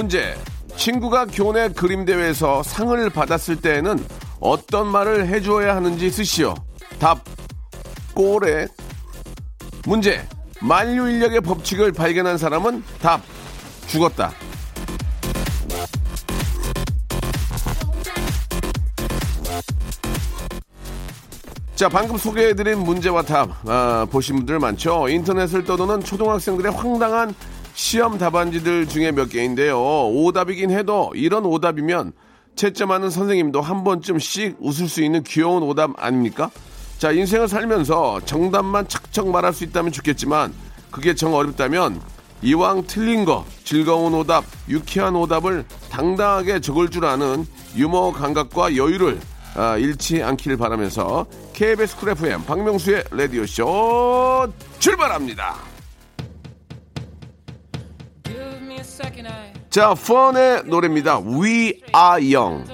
문제. 친구가 교내 그림 대회에서 상을 받았을 때에는 어떤 말을 해주어야 하는지 쓰시오. 답. 꼬레. 문제. 만유인력의 법칙을 발견한 사람은 답. 죽었다. 자, 방금 소개해드린 문제와 답, 아, 보신 분들 많죠? 인터넷을 떠도는 초등학생들의 황당한 시험 답안지들 중에 몇 개인데요. 오답이긴 해도 이런 오답이면 채점하는 선생님도 한 번쯤씩 웃을 수 있는 귀여운 오답 아닙니까? 자, 인생을 살면서 정답만 척척 말할 수 있다면 좋겠지만 그게 정 어렵다면 이왕 틀린 거, 즐거운 오답, 유쾌한 오답을 당당하게 적을 줄 아는 유머 감각과 여유를 아, 잃지 않기를 바라면서 KBS 쿨 FM 박명수의 라디오쇼 출발합니다. 자, 펀의 노래입니다. We are young.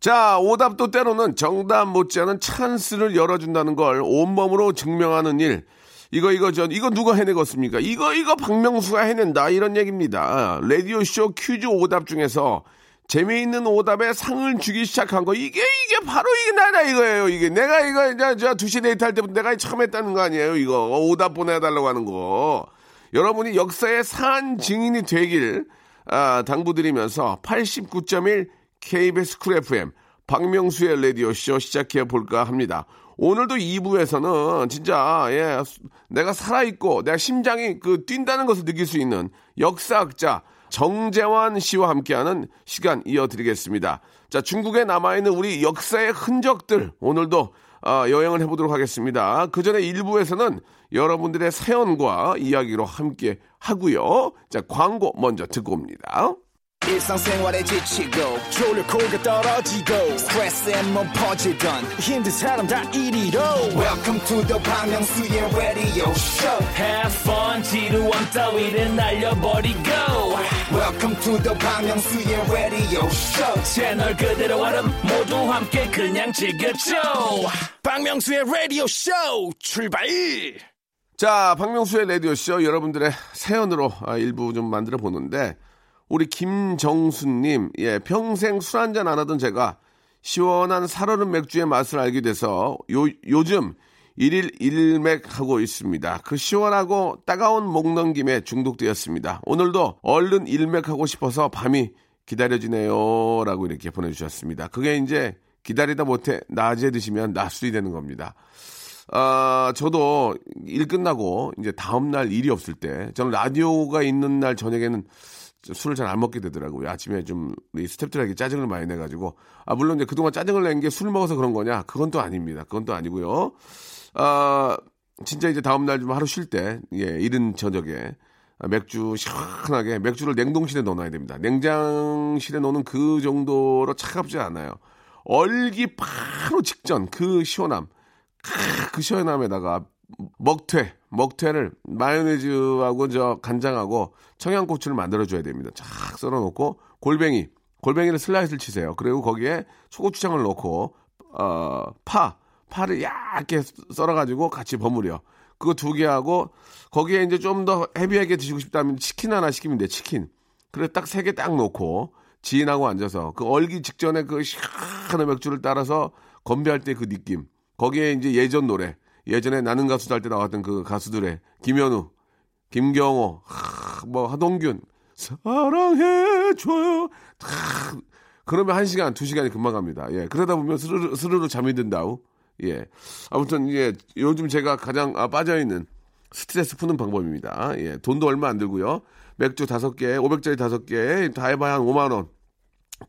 자, 오답도 때로는 정답 못지않은 찬스를 열어준다는 걸 온몸으로 증명하는 일. 이거, 이거, 저, 이거 누가 해내겠습니까? 이거, 이거 박명수가 해낸다. 이런 얘기입니다. 라디오 쇼 퀴즈 오답 중에서 재미있는 오답에 상을 주기 시작한 거. 이게, 이게 바로 이게 나다 이거예요. 이게 내가 이거, 이제, 저, 두시 데이트 할 때부터 내가 처음 했다는 거 아니에요. 이거. 오답 보내달라고 하는 거. 여러분이 역사의 산 증인이 되길, 아, 당부드리면서 89.1 KBS 쿨 FM 박명수의 라디오 쇼 시작해 볼까 합니다. 오늘도 2부에서는 진짜 예 내가 살아있고 내가 심장이 그 뛴다는 것을 느낄 수 있는 역사학자 정재환 씨와 함께하는 시간 이어드리겠습니다. 자 중국에 남아있는 우리 역사의 흔적들 오늘도 아, 여행을 해보도록 하겠습니다. 그 전에 1부에서는 여러분들의 사연과 이야기로 함께 하고요. 자 광고 먼저 듣고 옵니다. 일상생활에 지치고, 졸려 코가 떨어지고, 스트레스에 몸 퍼지던, 힘든 사람 다 이리로. welcome to the Bang Myung-soo's radio show Have fun 지루함 따위를 날려버리고 welcome to the Bang Myung-soo's radio show 채널 그대로 얼음 모두 함께 그냥 즐겨줘 박명수의 라디오 쇼 출발. 자, 박명수의 라디오 쇼 여러분들의 사연으로 아, 일부 좀 만들어 보는데, 우리 김정수님, 예, 평생 술 한잔 안 하던 제가 시원한 살얼음 맥주의 맛을 알게 돼서 요, 요즘 일일 일맥 하고 있습니다. 그 시원하고 따가운 목 넘김에 중독되었습니다. 오늘도 얼른 일맥하고 싶어서 밤이 기다려지네요. 라고 이렇게 보내주셨습니다. 그게 이제 기다리다 못해 낮에 드시면 낮술이 되는 겁니다. 아, 저도 일 끝나고 이제 다음날 일이 없을 때, 저는 라디오가 있는 날 저녁에는 술을 잘 안 먹게 되더라고요. 아침에 좀 스탭들에게 짜증을 많이 내가지고. 아, 물론 이제 그동안 짜증을 낸 게 술 먹어서 그런 거냐? 그건 또 아닙니다. 그건 또 아니고요. 아, 진짜 이제 다음 날 좀 하루 쉴 때, 예, 이른 저녁에 아, 맥주 시원하게, 맥주를 냉동실에 넣어놔야 됩니다. 냉장실에 넣는 그 정도로 차갑지 않아요. 얼기 바로 직전 그 시원함. 크, 그 시원함에다가 먹퇴, 먹퇴를 마요네즈하고 저 간장하고 청양고추를 만들어줘야 됩니다. 쫙 썰어놓고 골뱅이, 골뱅이를 슬라이스를 치세요. 그리고 거기에 초고추장을 넣고 어, 파, 파를 얇게 썰어가지고 같이 버무려. 그거 두 개 하고 거기에 이제 좀 더 헤비하게 드시고 싶다면 치킨 하나 시키면 돼. 치킨. 그래 딱 세 개딱 놓고 지인하고 앉아서 그 얼기 직전에 그 시원한 맥주를 따라서 건배할 때 그 느낌. 거기에 이제 예전 노래. 예전에 나는 가수 할때 나왔던 그 가수들의 김현우, 김경호, 하, 뭐 하동균, 사랑해줘요. 하, 그러면 한 시간, 두 시간이 금방 갑니다. 예, 그러다 보면 스르르, 스르르 잠이 든다우. 예. 아무튼, 예, 요즘 제가 가장 아, 빠져 있는 스트레스 푸는 방법입니다. 예, 돈도 얼마 안 들고요. 맥주 다섯 개, 500짜리 다섯 개, 다 해봐야 한 5만 원.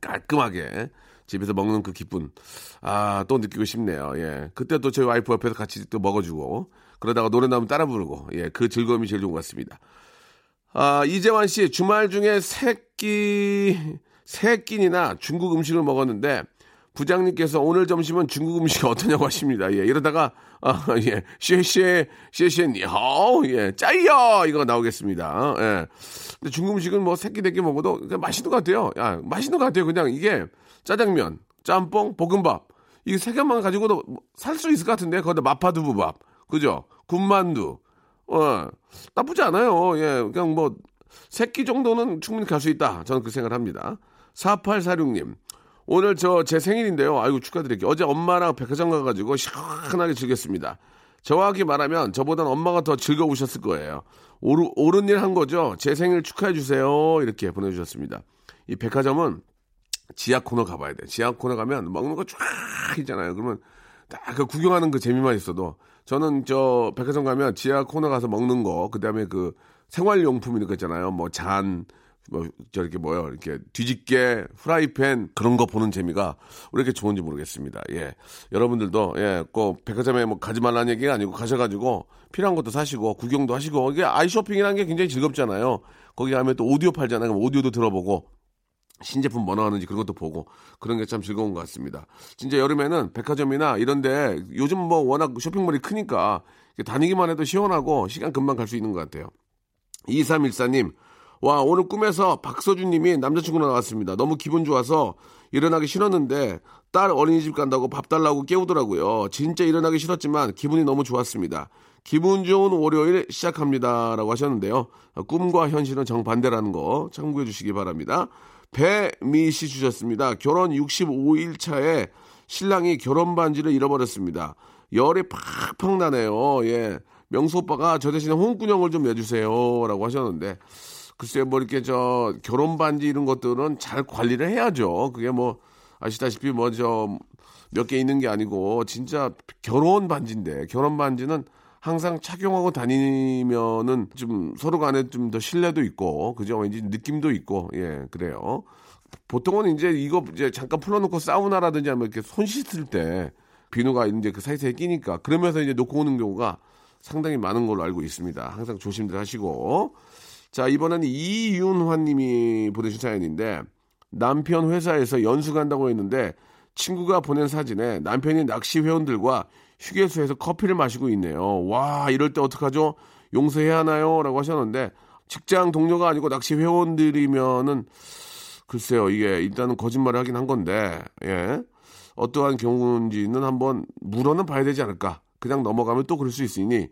깔끔하게 집에서 먹는 그 기분. 아, 또 느끼고 싶네요. 예. 그때 또 저희 와이프 옆에서 같이 또 먹어주고, 그러다가 노래 나오면 따라 부르고, 예. 그 즐거움이 제일 좋은 것 같습니다. 아, 이재환 씨, 주말 중에 새끼, 새끼나 중국 음식을 먹었는데, 부장님께서 오늘 점심은 중국 음식 어떠냐고 하십니다. 예, 이러다가, 아, 예, 쉐쉐, 쉐쉐, 니하오, 예, 짜이요! 이거 나오겠습니다. 예. 근데 중국 음식은 뭐 새끼, 새끼 먹어도 그냥 맛있는 것 같아요. 야, 맛있는 것 같아요. 그냥 이게 짜장면, 짬뽕, 볶음밥. 이 세 개만 가지고도 살 수 있을 것 같은데, 거기다 마파두부밥. 그죠? 군만두. 어, 나쁘지 않아요. 예, 그냥 뭐, 새끼 정도는 충분히 갈 수 있다. 저는 그 생각을 합니다. 4846님. 오늘 저 제 생일인데요. 아이고 축하드릴게요. 어제 엄마랑 백화점 가가지고 시원하게 즐겼습니다. 정확히 말하면 저보단 엄마가 더 즐거우셨을 거예요. 옳, 옳은 일 한 거죠. 제 생일 축하해 주세요. 이렇게 보내주셨습니다. 이 백화점은 지하 코너 가봐야 돼. 지하 코너 가면 먹는 거 쫙 있잖아요. 그러면 딱 그 구경하는 그 재미만 있어도 저는 저 백화점 가면 지하 코너 가서 먹는 거, 그 다음에 그 생활용품 이런 거 있잖아요. 뭐 잔, 뭐 저렇게 뭐요, 이렇게 뒤집개, 프라이팬 그런 거 보는 재미가 왜 이렇게 좋은지 모르겠습니다. 예, 여러분들도 예, 꼭 백화점에 뭐 가지 말라는 얘기가 아니고 가셔가지고 필요한 것도 사시고 구경도 하시고 이게 아이쇼핑이라는 게 굉장히 즐겁잖아요. 거기 가면 또 오디오 팔잖아요. 그럼 오디오도 들어보고 신제품 뭐 나왔는지 그런 것도 보고 그런 게 참 즐거운 것 같습니다. 진짜 여름에는 백화점이나 이런데 요즘 뭐 워낙 쇼핑몰이 크니까 다니기만 해도 시원하고 시간 금방 갈 수 있는 것 같아요. 2314님, 와, 오늘 꿈에서 박서준 님이 남자친구로 나왔습니다. 너무 기분 좋아서 일어나기 싫었는데 딸 어린이집 간다고 밥 달라고 깨우더라고요. 진짜 일어나기 싫었지만 기분이 너무 좋았습니다. 기분 좋은 월요일 시작합니다. 라고 하셨는데요. 꿈과 현실은 정반대라는 거 참고해 주시기 바랍니다. 배미 씨 주셨습니다. 결혼 65일 차에 신랑이 결혼 반지를 잃어버렸습니다. 열이 팍팍 나네요. 예. 명수 오빠가 저 대신에 홍군형을 좀 내주세요. 라고 하셨는데, 글쎄요, 뭐 이렇게 저 결혼 반지 이런 것들은 잘 관리를 해야죠. 그게 뭐 아시다시피 뭐 저 몇 개 있는 게 아니고 진짜 결혼 반지인데 결혼 반지는 항상 착용하고 다니면은 좀 서로 간에 좀 더 신뢰도 있고 그죠 왠지 느낌도 있고 예 그래요. 보통은 이제 이거 이제 잠깐 풀어놓고 사우나라든지 하면 이렇게 손 씻을 때 비누가 이제 그 사이사이 끼니까 그러면서 이제 놓고 오는 경우가 상당히 많은 걸로 알고 있습니다. 항상 조심들 하시고 자 이번에는 이윤화님이 보내신 사연인데 남편 회사에서 연수 간다고 했는데 친구가 보낸 사진에 남편이 낚시 회원들과 휴게소에서 커피를 마시고 있네요. 와 이럴 때 어떡하죠? 용서해야 하나요? 라고 하셨는데 직장 동료가 아니고 낚시 회원들이면은 글쎄요 이게 일단은 거짓말을 하긴 한 건데 예 어떠한 경우인지는 한번 물어는 봐야 되지 않을까 그냥 넘어가면 또 그럴 수 있으니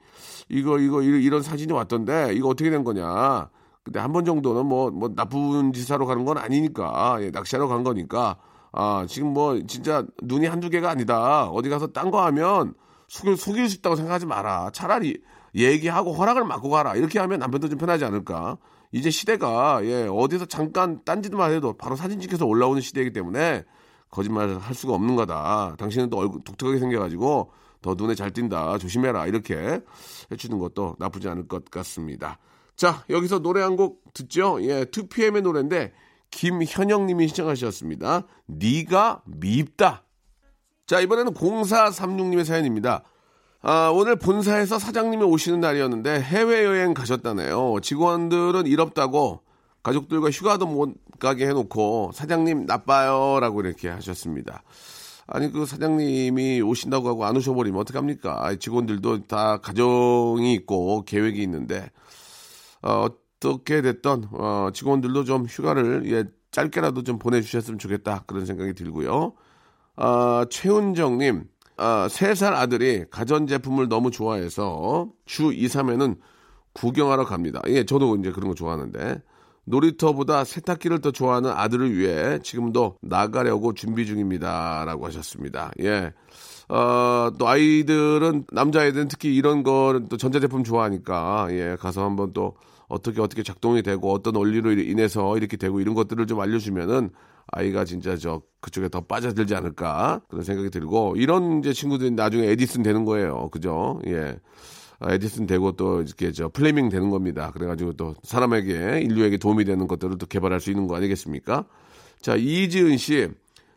이거 이거 이런, 사진이 왔던데 이거 어떻게 된 거냐 근데 한 번 정도는 뭐 뭐 나쁜 짓 하러 가는 건 아니니까 예, 낚시하러 간 거니까 아 지금 뭐 진짜 눈이 한두 개가 아니다 어디 가서 딴 거 하면 속일 속일 수 있다고 생각하지 마라 차라리 얘기하고 허락을 받고 가라 이렇게 하면 남편도 좀 편하지 않을까 이제 시대가 예 어디서 잠깐 딴짓만 해도 바로 사진 찍혀서 올라오는 시대이기 때문에 거짓말을 할 수가 없는 거다. 당신은 또 얼굴 독특하게 생겨가지고 더 눈에 잘 띈다. 조심해라. 이렇게 해주는 것도 나쁘지 않을 것 같습니다. 자, 여기서 노래 한 곡 듣죠? 예, 2PM의 노래인데, 김현영 님이 시청하셨습니다. 네가 밉다. 자, 이번에는 0436님의 사연입니다. 아, 오늘 본사에서 사장님이 오시는 날이었는데 해외여행 가셨다네요. 직원들은 일 없다고 가족들과 휴가도 못 가게 해놓고 사장님 나빠요 라고 이렇게 하셨습니다. 아니 그 사장님이 오신다고 하고 안 오셔버리면 어떡합니까? 직원들도 다 가정이 있고 계획이 있는데 어, 어떻게 됐던 어, 직원들도 좀 휴가를 예, 짧게라도 좀 보내주셨으면 좋겠다 그런 생각이 들고요. 아, 최은정님, 아, 3살 아들이 가전제품을 너무 좋아해서 주 2, 3회는 구경하러 갑니다. 예, 저도 이제 그런 거 좋아하는데. 놀이터보다 세탁기를 더 좋아하는 아들을 위해 지금도 나가려고 준비 중입니다. 라고 하셨습니다. 예. 어, 또 아이들은, 남자아이들은 특히 이런 거또 전자제품 좋아하니까, 예, 가서 한번 또 어떻게 어떻게 작동이 되고 어떤 원리로 인해서 이렇게 되고 이런 것들을 좀 알려주면은 아이가 진짜 저 그쪽에 더 빠져들지 않을까 그런 생각이 들고 이런 이제 친구들이 나중에 에디슨 되는 거예요. 그죠? 예. 아, 에디슨 되고 또 이렇게 저 플레밍 되는 겁니다. 그래가지고 또 사람에게 인류에게 도움이 되는 것들을 또 개발할 수 있는 거 아니겠습니까? 자 이지은 씨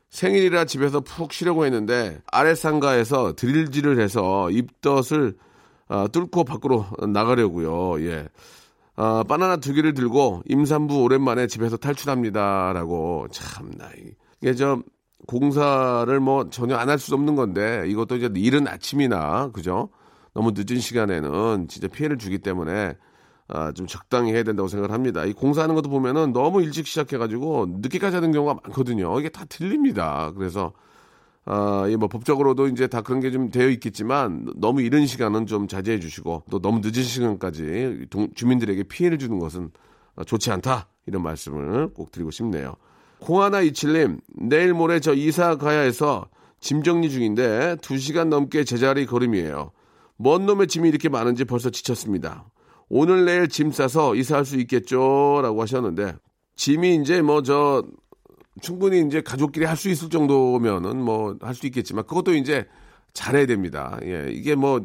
생일이라 집에서 푹 쉬려고 했는데 아래상가에서 드릴질을 해서 입덧을 아, 뚫고 밖으로 나가려고요. 예. 아, 바나나 두 개를 들고 임산부 오랜만에 집에서 탈출합니다라고 참나 이게 좀 공사를 뭐 전혀 안 할 수 없는 건데 이것도 이제 이른 아침이나 그죠? 너무 늦은 시간에는 진짜 피해를 주기 때문에 아, 좀 적당히 해야 된다고 생각을 합니다. 이 공사하는 것도 보면은 너무 일찍 시작해가지고 늦게까지 하는 경우가 많거든요. 이게 다 틀립니다. 그래서 아, 이뭐 법적으로도 이제 다 그런 게 좀 되어 있겠지만 너무 이른 시간은 좀 자제해 주시고 또 너무 늦은 시간까지 동, 주민들에게 피해를 주는 것은 좋지 않다 이런 말씀을 꼭 드리고 싶네요. 홍하나 이칠님 내일 모레 저 이사 가야 해서 짐 정리 중인데 2시간 넘게 제자리 걸음이에요. 뭔 놈의 짐이 이렇게 많은지 벌써 지쳤습니다. 오늘 내일 짐 싸서 이사할 수 있겠죠? 라고 하셨는데, 짐이 이제 뭐 저, 충분히 이제 가족끼리 할 수 있을 정도면은 뭐 할 수 있겠지만, 그것도 이제 잘해야 됩니다. 예, 이게 뭐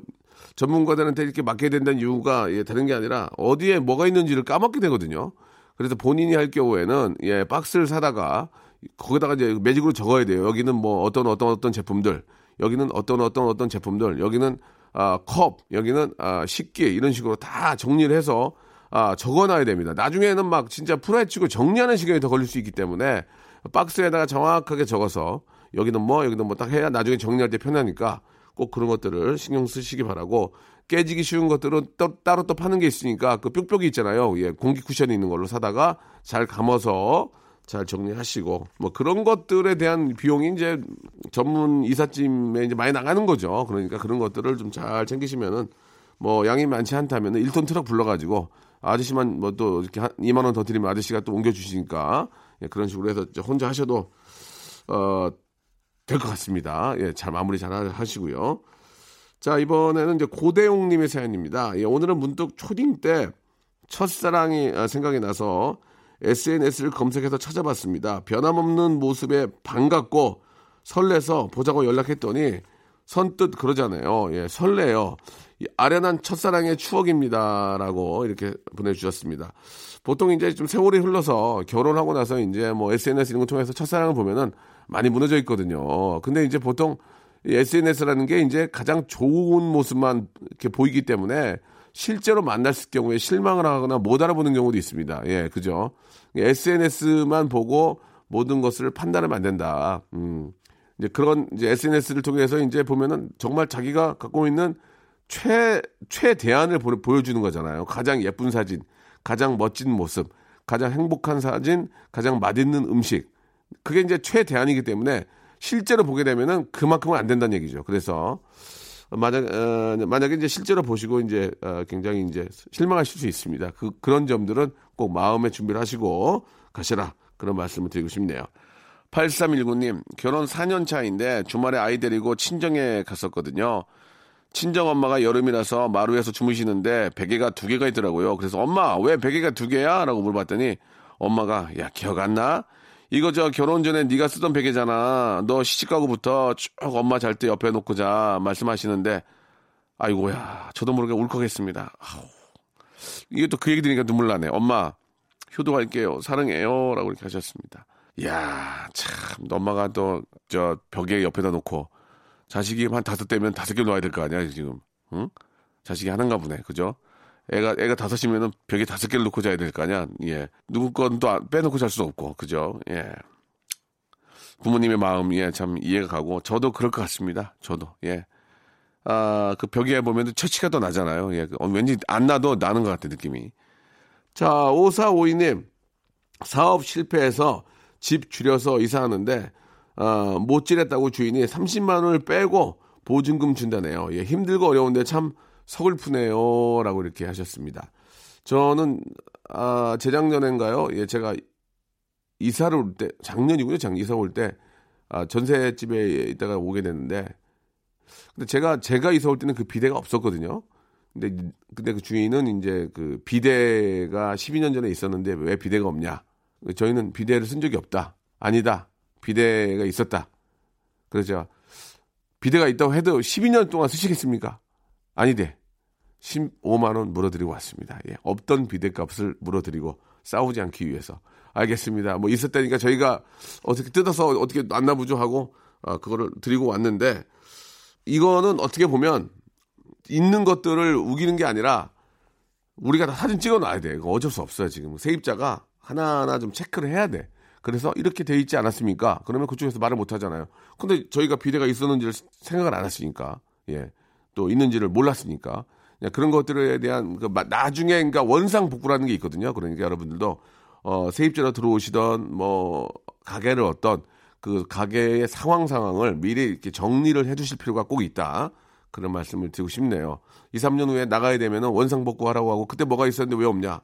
전문가들한테 이렇게 맡겨야 된다는 이유가 예, 다른 게 아니라 어디에 뭐가 있는지를 까먹게 되거든요. 그래서 본인이 할 경우에는 예, 박스를 사다가 거기다가 이제 매직으로 적어야 돼요. 여기는 뭐 어떤 어떤 어떤 제품들, 여기는 어떤 어떤 어떤 제품들, 여기는 아, 컵, 여기는 아, 식기 이런 식으로 다 정리를 해서 아, 적어놔야 됩니다. 나중에는 막 진짜 풀어헤치고 정리하는 시간이 더 걸릴 수 있기 때문에 박스에다가 정확하게 적어서 여기는 뭐 여기는 뭐 딱 해야 나중에 정리할 때 편하니까 꼭 그런 것들을 신경 쓰시기 바라고 깨지기 쉬운 것들은 또, 따로 또 파는 게 있으니까 그 뾱뾱이 있잖아요. 예, 공기 쿠션이 있는 걸로 사다가 잘 감아서 잘 정리하시고 뭐 그런 것들에 대한 비용이 이제 전문 이삿짐에 이제 많이 나가는 거죠. 그러니까 그런 것들을 좀 잘 챙기시면은 뭐 양이 많지 않다면은 1톤 트럭 불러가지고 아저씨만 뭐 또 이렇게 한 2만 원 더 드리면 아저씨가 또 옮겨 주시니까 예, 그런 식으로 해서 혼자 하셔도 어, 될 것 같습니다. 예, 잘 마무리 잘 하시고요. 자 이번에는 이제 고대용님의 사연입니다. 예, 오늘은 문득 초딩 때 첫사랑이 아, 생각이 나서 SNS를 검색해서 찾아봤습니다. 변함없는 모습에 반갑고 설레서 보자고 연락했더니 선뜻 그러잖아요. 예, 설레요. 아련한 첫사랑의 추억입니다라고 이렇게 보내주셨습니다. 보통 이제 좀 세월이 흘러서 결혼하고 나서 이제 뭐 SNS 이런 거 통해서 첫사랑을 보면은 많이 무너져 있거든요. 근데 이제 보통 SNS라는 게 이제 가장 좋은 모습만 이렇게 보이기 때문에 실제로 만났을 경우에 실망을 하거나 못 알아보는 경우도 있습니다. 예, 그죠? SNS만 보고 모든 것을 판단하면 안 된다. 음. 이제 그런 이제 SNS를 통해서 이제 보면은 정말 자기가 갖고 있는 최, 최대한을 보, 보여주는 거잖아요. 가장 예쁜 사진, 가장 멋진 모습, 가장 행복한 사진, 가장 맛있는 음식. 그게 이제 최대한이기 때문에 실제로 보게 되면은 그만큼은 안 된다는 얘기죠. 그래서 만약 어, 만약에 이제 실제로 보시고 이제 어, 굉장히 이제 실망하실 수 있습니다. 그 그런 점들은 꼭 마음의 준비를 하시고 가시라 그런 말씀을 드리고 싶네요. 8319님 결혼 4년 차인데 주말에 아이 데리고 친정에 갔었거든요. 친정 엄마가 여름이라서 마루에서 주무시는데 베개가 두 개가 있더라고요. 그래서 엄마 왜 베개가 두 개야? 라고 물어봤더니 엄마가 야 기억 안 나? 이거 저 결혼 전에 네가 쓰던 베개잖아. 너 시집 가고부터 쭉 엄마 잘 때 옆에 놓고 자 말씀하시는데 아이고야 저도 모르게 울컥했습니다. 아우. 이게 또 그 얘기 들으니까 눈물 나네. 엄마 효도할게요. 사랑해요. 라고 이렇게 하셨습니다. 이야 참 엄마가 또 저 벽에 옆에다 놓고 자식이 한 다섯 대면 다섯 개 놓아야 될 거 아니야 지금 응? 자식이 하는가 보네 그죠? 애가 애가 다섯이면은 벽에 다섯 개를 놓고 자야 될 거 아니야. 예. 누구 건 또 빼놓고 잘 수도 없고 그죠? 예. 부모님의 마음이 예, 참 이해가 가고 저도 그럴 것 같습니다. 저도 예. 아, 그 벽에 보면 처치가 더 나잖아요. 예. 어, 왠지 안 나도 나는 것 같아 느낌이. 자, 5452님 사업 실패해서 집 줄여서 이사하는데 아, 못 지냈다고 주인이 30만 원을 빼고 보증금 준다네요. 예, 힘들고 어려운데 참 서글프네요. 라고 이렇게 하셨습니다. 저는, 아, 재작년인가요? 예, 제가 이사를 올 때, 작년이군요. 작 이사 올 때, 아, 전셋집에 있다가 오게 됐는데, 근데 제가, 제가 이사 올 때는 그 비대가 없었거든요. 근데, 근데 그 주인은 이제 그 비대가 12년 전에 있었는데 왜 비대가 없냐. 저희는 비대를 쓴 적이 없다. 아니다. 비대가 있었다. 그러죠. 비대가 있다고 해도 12년 동안 쓰시겠습니까? 아니돼. 15만 원 물어드리고 왔습니다. 예, 없던 비대값을 물어드리고 싸우지 않기 위해서. 알겠습니다. 뭐 있었다니까 저희가 어떻게 뜯어서 어떻게 안나보죠 하고 아, 그거를 드리고 왔는데 이거는 어떻게 보면 있는 것들을 우기는 게 아니라 우리가 다 사진 찍어 놔야 돼. 이거 어쩔 수 없어요, 지금. 세입자가 하나하나 좀 체크를 해야 돼. 그래서 이렇게 돼 있지 않았습니까? 그러면 그쪽에서 말을 못 하잖아요. 근데 저희가 비대가 있었는지를 생각을 안 했으니까. 예. 또 있는지를 몰랐으니까. 그런 것들에 대한 그 마- 나중에 그러니까 원상복구라는 게 있거든요. 그러니까 여러분들도 어 세입자로 들어오시던 뭐 가게를 어떤 그 가게의 상황 상황을 미리 이렇게 정리를 해 주실 필요가 꼭 있다. 그런 말씀을 드리고 싶네요. 2, 3년 후에 나가야 되면은 원상복구 하라고 하고 그때 뭐가 있었는데 왜 없냐?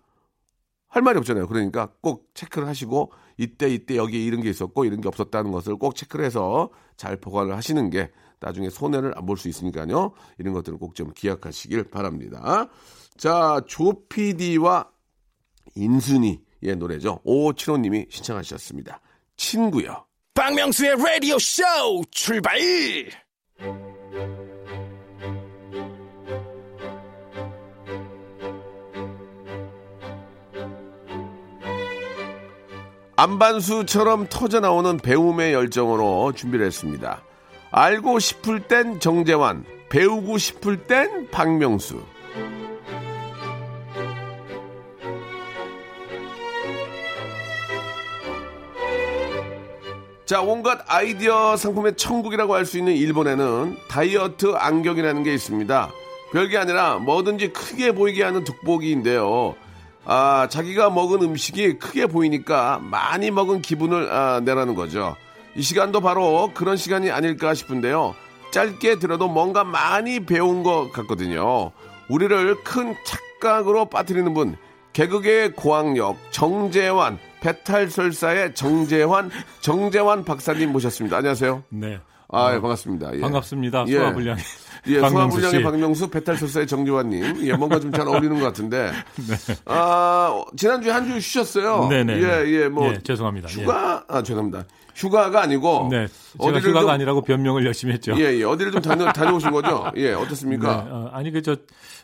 할 말이 없잖아요. 그러니까 꼭 체크를 하시고 이때 이때 여기에 이런 게 있었고 이런 게 없었다는 것을 꼭 체크를 해서 잘 보관을 하시는 게 나중에 손해를 안 볼 수 있으니까요. 이런 것들을 꼭 좀 기억하시길 바랍니다. 자, 조피디와 인순이의 노래죠. 5575님이 신청하셨습니다. 친구요. 박명수의 라디오 쇼 출발! 안반수처럼 터져나오는 배움의 열정으로 준비를 했습니다. 알고 싶을 땐 정재환, 배우고 싶을 땐 박명수. 자, 온갖 아이디어 상품의 천국이라고 할 수 있는 일본에는 다이어트 안경이라는 게 있습니다. 별게 아니라 뭐든지 크게 보이게 하는 돋보기인데요. 아, 자기가 먹은 음식이 크게 보이니까 많이 먹은 기분을 아, 내라는 거죠. 이 시간도 바로 그런 시간이 아닐까 싶은데요. 짧게 들어도 뭔가 많이 배운 것 같거든요. 우리를 큰 착각으로 빠뜨리는 분, 개그계의 고학력 정재환, 배탈설사의 정재환, 정재환 박사님 모셨습니다. 안녕하세요. 네. 아, 예, 반갑습니다. 예. 반갑습니다. 예. 수화불량의 예, 수화불량의 씨. 박명수, 배탈설사의 정재환님. 예, 뭔가 좀 잘 어울리는 것 같은데. 아, 지난주에 한 주 쉬셨어요. 네. 네네. 예, 예, 뭐. 예, 죄송합니다. 예. 휴가, 아, 죄송합니다. 휴가가 아니고. 네. 제가 어디를 휴가가 좀- 아니라고 변명을 열심히 했죠. 예, 예. 어디를 좀 다녀, 다녀오신 거죠? 예, 네, 어떻습니까? 어, 아니 그저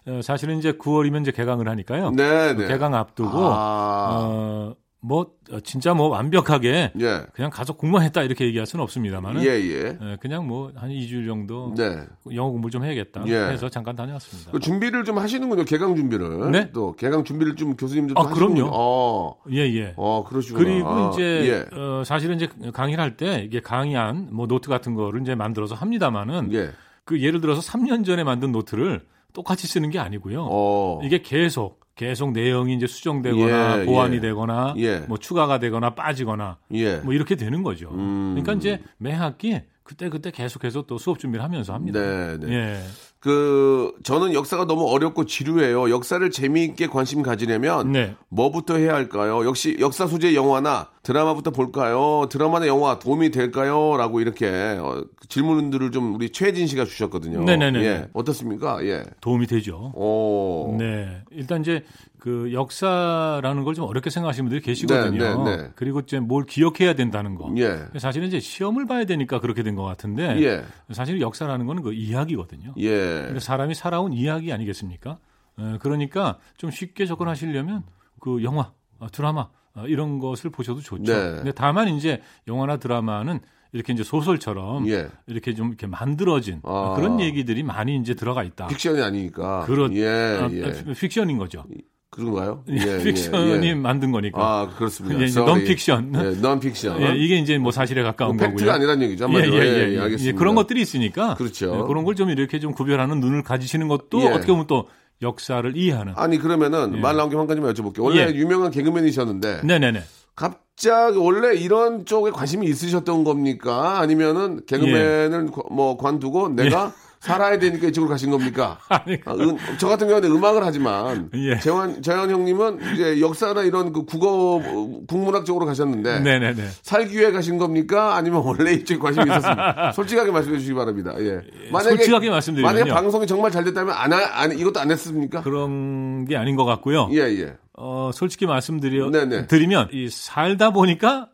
어, 사실은 이제 9월이면 이제 개강을 하니까요. 네, 네. 개강 앞두고 아. 어, 뭐 어, 진짜 뭐 완벽하게 예. 그냥 가서 공부했다 이렇게 얘기할 수는 없습니다만은 예, 예. 예, 그냥 뭐 한 2주일 정도 네. 영어 공부를 좀 해야겠다 예. 해서 잠깐 다녀왔습니다. 그 준비를 좀 하시는군요. 개강 준비를. 네. 또 개강 준비를 좀 교수님들 아. 그럼요. 어. 예, 예. 어, 그러시구나. 그리고 아, 이제 예. 어, 사실은 이제 강의를 할 때 이게 강의안 뭐 노트 같은 거를 이제 만들어서 합니다만은 예. 그 예를 들어서 3년 전에 만든 노트를 똑같이 쓰는 게 아니고요. 어. 이게 계속 계속 내용이 이제 수정되거나 예, 보완이 예. 되거나 예. 뭐 추가가 되거나 빠지거나 예. 뭐 이렇게 되는 거죠. 음. 그러니까 이제 매 학기 그때 그때 계속해서 또 수업 준비를 하면서 합니다. 네, 네. 예. 그 저는 역사가 너무 어렵고 지루해요. 역사를 재미있게 관심 가지려면 네. 뭐부터 해야 할까요? 역시 역사 소재 영화나 드라마부터 볼까요? 드라마나 영화 도움이 될까요? 라고 이렇게 어, 질문들을 좀 우리 최진 씨가 주셨거든요. 네네네. 예. 어떻습니까? 예. 도움이 되죠. 오. 네. 일단 이제 그 역사라는 걸 좀 어렵게 생각하시는 분들이 계시거든요. 네, 네, 네. 그리고 이제 뭘 기억해야 된다는 거. 예. 사실은 이제 시험을 봐야 되니까 그렇게 된 것 같은데 예. 사실 역사라는 거는 그 이야기거든요. 예. 그러니까 사람이 살아온 이야기 아니겠습니까? 에, 그러니까 좀 쉽게 접근하시려면 그 영화, 어, 드라마 어, 이런 것을 보셔도 좋죠. 네. 근데 다만 이제 영화나 드라마는 이렇게 이제 소설처럼 예. 이렇게 좀 이렇게 만들어진 아. 그런 얘기들이 많이 이제 들어가 있다. 픽션이 아니니까. 그렇, 예, 아, 예. 아, 픽션인 거죠. 그런가요? 예, 픽션이 만든 거니까. 아, 그렇습니다. 예. 논픽션. 예, 논픽션. 예, 이게 이제 뭐 사실에 가까운 뭐 거고요. 팩트가 아니란 얘기죠. 예, 한마디로. 예, 예, 예, 예, 예, 알겠습니다. 그런 것들이 있으니까 그렇죠. 예, 그런 걸 좀 이렇게 좀 구별하는 눈을 가지시는 것도 예. 어떻게 보면 또 역사를 이해하는. 아니 그러면은 예. 말 나온 김에 한 가지만 여쭤볼게요. 원래 예. 유명한 개그맨이셨는데 네네네. 갑자기 원래 이런 쪽에 관심이 있으셨던 겁니까? 아니면은 개그맨을 거- 뭐 관두고 내가 살아야 되니까 이쪽으로 가신 겁니까? 아니, 아, 음, 저 같은 경우는 음악을 하지만 예. 재환 재환 형님은 이제 역사나 이런 그 국어 어, 국문학 쪽으로 가셨는데 네네네. 살기 위해 가신 겁니까? 아니면 원래 이쪽에 관심이 있었습니까? 솔직하게 말씀해 주시기 바랍니다. 예. 솔직하게 말씀드리면요. 만약에 방송이 정말 잘 됐다면 안, 하- 안 이것도 안 했습니까? 그런 게 아닌 것 같고요. 예, 예. 어, 솔직히 말씀드려 네네. 드리면 이 살다 보니까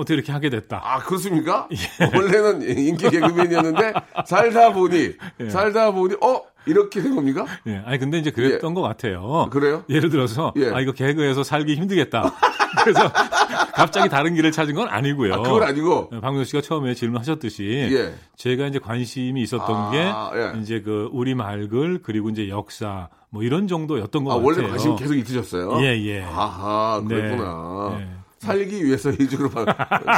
어떻게 이렇게 하게 됐다. 아, 그렇습니까? 예. 원래는 인기 개그맨이었는데, 살다 보니, 예. 살다 보니, 어? 이렇게 된 겁니까? 예. 아니 근데 이제 그랬던 것 같아요. 그래요? 예를 들어서 예. 아 이거 개그에서 살기 힘들겠다. 그래서 갑자기 다른 길을 찾은 건 아니고요. 아, 그건 아니고. 예, 박명수 씨가 처음에 질문하셨듯이 예. 제가 이제 관심이 있었던 아, 게 예. 이제 그 우리 말글 그리고 이제 역사 뭐 이런 정도였던 것 아, 같아요. 원래 관심 계속 있으셨어요? 예, 예. 아하, 네. 그랬구나. 네. 살기 위해서 이쪽으로 바,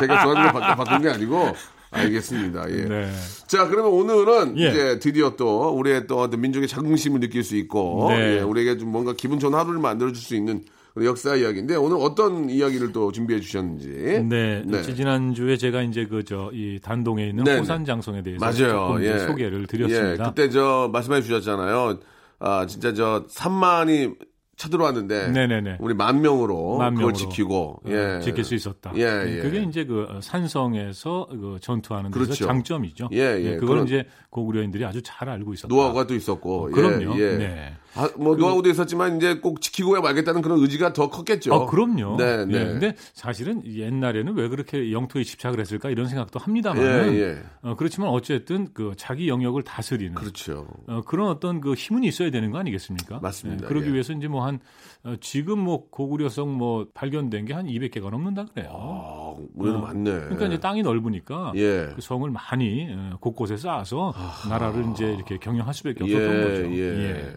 제가 좋아하는 걸 바, 바꾼 게 아니고, 알겠습니다. 예. 네. 자, 그러면 오늘은 예. 이제 드디어 또 우리의 또 어떤 민족의 자긍심을 느낄 수 있고, 네. 예, 우리에게 좀 뭔가 기분 좋은 하루를 만들어 줄 수 있는 역사 이야기인데, 오늘 어떤 이야기를 또 준비해 주셨는지. 네, 네. 지난 주에 제가 이제 그 저 이 단동에 있는 네, 네. 호산 장성에 대해서 맞아요. 조금 예. 소개를 예, 드렸습니다. 그때 저 말씀해 주셨잖아요. 아, 진짜 저 3만이 쳐들어왔는데 네네네. 우리 만 명으로 만 그걸 명으로 지키고 어, 예. 지킬 수 있었다. 예, 네, 예. 그게 이제 그 어, 산성에서 그 전투하는 데서 그렇죠. 장점이죠. 예, 예. 네, 그걸 그런- 이제 고구려인들이 아주 잘 알고 있었다. 노하우가 또 있었고. 어, 예, 그럼요. 예. 네. 아, 뭐 노하우도 있었지만 이제 꼭 지키고 말겠다는 그런 의지가 더 컸겠죠. 아, 그럼요. 네, 네. 예, 근데 사실은 옛날에는 왜 그렇게 영토에 집착을 했을까 이런 생각도 합니다만. 예, 예. 어, 그렇지만 어쨌든 그 자기 영역을 다스리는 그렇죠. 어, 그런 어떤 그 힘은 있어야 되는 거 아니겠습니까? 맞습니다. 예, 그러기 예. 위해서 이제 뭐한 어, 지금 뭐 고구려성 뭐 발견된 게 한 200개가 넘는다 그래요. 아, 어, 맞네. 그러니까 이제 땅이 넓으니까 예. 아. 그 성을 많이 어, 곳곳에 쌓아서 나라를 이제 이렇게 경영할 수밖에 없었던 예, 거죠. 예.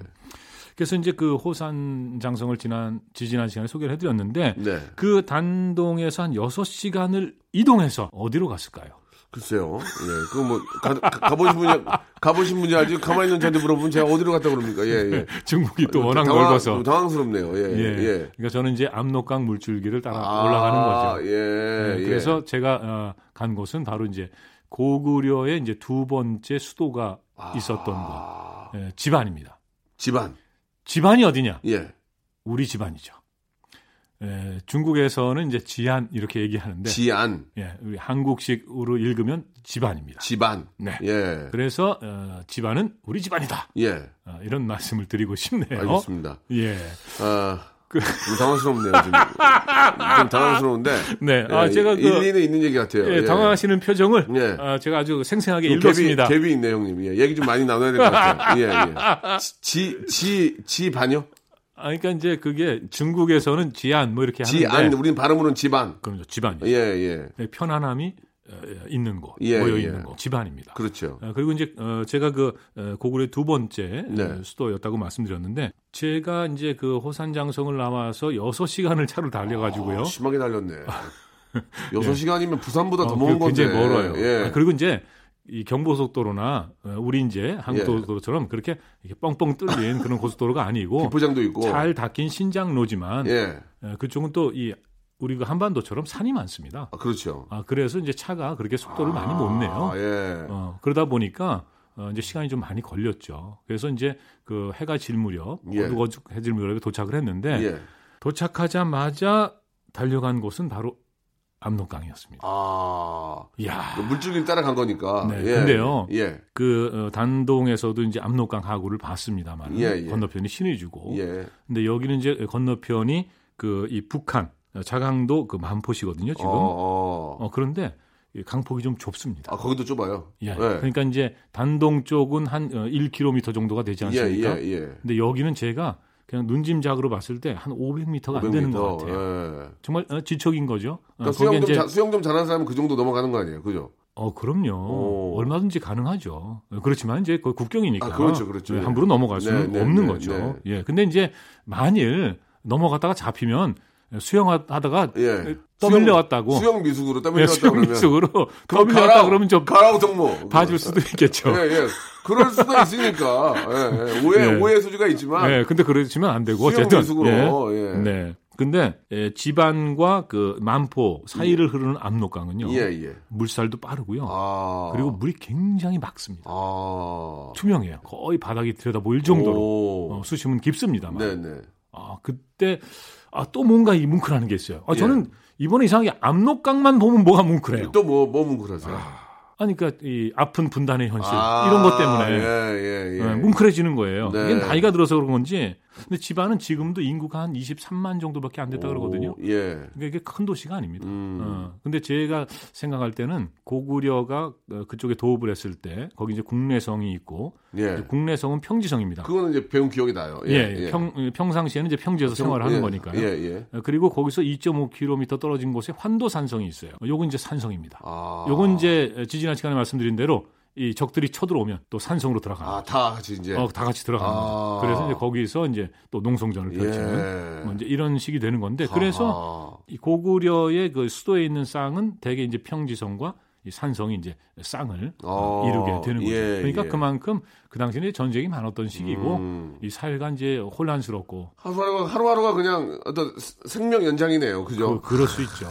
그래서 이제 그 호산 장성을 지난 지지난 시간에 소개를 해드렸는데 네. 그 단동에서 한 6시간을 이동해서 어디로 갔을까요? 글쎄요. 예. 그거 뭐, 가, 가, 보신 분이, 가보신 분이 알지. 가만히 있는 저한테 물어보면 제가 어디로 갔다 그럽니까? 예, 예. 중국이 또 워낙 당황- 넓어서. 당황스럽네요. 예, 예. 예. 그러니까 저는 이제 압록강 물줄기를 따라 아, 올라가는 거죠. 예, 네, 예. 그래서 제가 어, 간 곳은 바로 이제 고구려의 이제 두 번째 수도가 있었던 아, 곳, 예, 집안입니다. 집안. 집안이 어디냐? 예. 우리 집안이죠. 예, 중국에서는 이제 지안 이렇게 얘기하는데, 지안. 예, 우리 한국식으로 읽으면 집안입니다. 집안. 네. 예. 그래서 어, 집안은 우리 집안이다. 예. 어, 이런 말씀을 드리고 싶네요. 알겠습니다. 예. 아, 그 좀 당황스럽네요, 지금. 좀 당황스러운데. 네. 아, 예, 제가 그 일리는 있는 얘기 같아요. 예, 당황하시는 표정을 예. 아, 제가 아주 생생하게 좀 읽었습니다. 갭이, 갭이 있네, 형님. 예, 얘기 좀 많이 나눠야 될 것 같아요. 예, 예. 지, 지, 지 반요? 아, 그러니까 이제 그게 중국에서는 지안 뭐 이렇게 지안, 하는데 우린 발음으로는 집안. 그럼요 집안이죠. 예, 예. 네, 편안함이 어, 있는 곳, 예, 모여 예. 있는 곳, 집안입니다. 그렇죠. 어, 그리고 이제 어, 제가 그 어, 고구려의 두 번째 네. 어, 수도였다고 말씀드렸는데 제가 이제 그 호산장성을 나와서 6시간을 차로 달려가지고요. 아, 심하게 달렸네. 여섯 시간이면 부산보다 더 어, 먼그 건데. 굉장히 멀어요. 예. 아, 그리고 이제 이 경부고속도로나 어, 우리 이제 한국도로처럼 그렇게 이렇게 뻥뻥 뚫린 그런 고속도로가 아니고 비포장도 있고. 잘 닦인 신장로지만 예. 어, 그쪽은 또 이 우리 그 한반도처럼 산이 많습니다. 아, 그렇죠. 아, 그래서 이제 차가 그렇게 속도를 많이 못 내요. 아, 예. 어, 그러다 보니까 어, 이제 시간이 좀 많이 걸렸죠. 그래서 이제 그 해가 질 무렵, 예. 어둑어둑 해질 무렵에 도착을 했는데 예. 도착하자마자 달려간 곳은 바로 압록강이었습니다. 아. 이야. 물줄기를 따라간 거니까. 네, 예. 근데요. 예. 그 어, 단동에서도 이제 압록강 하구를 봤습니다만 예, 예. 건너편이 신의주고 예. 근데 여기는 이제 건너편이 그 이 북한 어, 자강도 그 만포시거든요 지금 어, 어. 어, 그런데 이 강폭이 좀 좁습니다. 아, 거기도 좁아요. 예. 그러니까 이제 단동 쪽은 한 어, 1km 정도가 되지 예, 않습니까? 예, 예. 근데 여기는 제가 그냥 눈짐작으로 봤을 때 한 500m가 안 되는 것 같아요. 예. 정말 어, 지척인 거죠. 어, 그러니까 수영 좀, 자- 수영 좀 잘하는 사람은 그 정도 넘어가는 거 아니에요? 그죠? 어, 그럼요. 오. 얼마든지 가능하죠. 어, 그렇지만 이제 그 국경이니까. 아, 그렇죠, 그렇죠. 네, 예. 함부로 넘어갈 수는 네, 네, 없는 네, 거죠. 네. 예. 근데 이제 만일 넘어갔다가 잡히면 수영하다가 예. 떠밀려왔다고. 수영 미숙으로 땀 예, 수영. 미숙으로 그럼 떠밀려왔다 그러면 좀 가라고 정모. 봐줄 수도 있겠죠. 예, 예. 그럴 수도 있으니까. 예, 예. 오해, 예. 오해 소지가 있지만. 예, 근데 그러시면 안 되고 수영 어쨌든 미숙으로, 예. 네. 근데 예, 집안과 그 만포 사이를 흐르는 압록강은요. 예, 예. 물살도 빠르고요. 아. 그리고 물이 굉장히 맑습니다. 아. 투명해요. 거의 바닥이 들여다 보일 정도로 오. 어, 수심은 깊습니다만. 네네. 아 그때 아, 또 뭔가 이 뭉클하는 게 있어요. 아, 예. 저는 이번에 이상하게 압록강만 보면 뭐가 뭉클해요. 또 뭐, 뭐 뭉클하세요? 아니, 그러니까 이 아픈 분단의 현실 아, 이런 것 때문에 예, 예, 예. 예, 뭉클해지는 거예요. 네. 이게 나이가 들어서 그런 건지 근데 지반은 지금도 인구가 한 23만 정도밖에 안 됐다 그러거든요. 오, 예. 그러니까 이게 큰 도시가 아닙니다. 음. 어, 근데 제가 생각할 때는 고구려가 어, 그쪽에 도읍을 했을 때 거기 이제 국내성이 있고 예. 국내성은 평지성입니다. 그거는 이제 배운 기억이 나요. 예, 평, 평상시에는 이제 평지에서 생활하는 예, 거니까요. 예, 예. 어, 그리고 거기서 2.5km 떨어진 곳에 환도산성이 있어요. 요건 이제 산성입니다. 아. 요건 이제 지지난 시간에 말씀드린 대로 이 적들이 쳐들어오면 또 산성으로 들어가는 아, 다 같이 이제. 어, 다 같이 들어가는 아. 거죠. 그래서 이제 거기서 이제 또 농성전을 펼치는 예. 뭐 이제 이런 식이 되는 건데 그래서 아하. 이 고구려의 그 수도에 있는 쌍은 대개 이제 평지성과 이 산성이 이제 쌍을 어, 아, 이루게 되는 거죠. 예, 그러니까 예. 그만큼 그 당시에 전쟁이 많았던 시기고 음. 이 사회가 이제 혼란스럽고 하루하루가, 하루하루가 그냥 어떤 스- 생명 연장이네요. 그죠? 그, 그럴 수 있죠.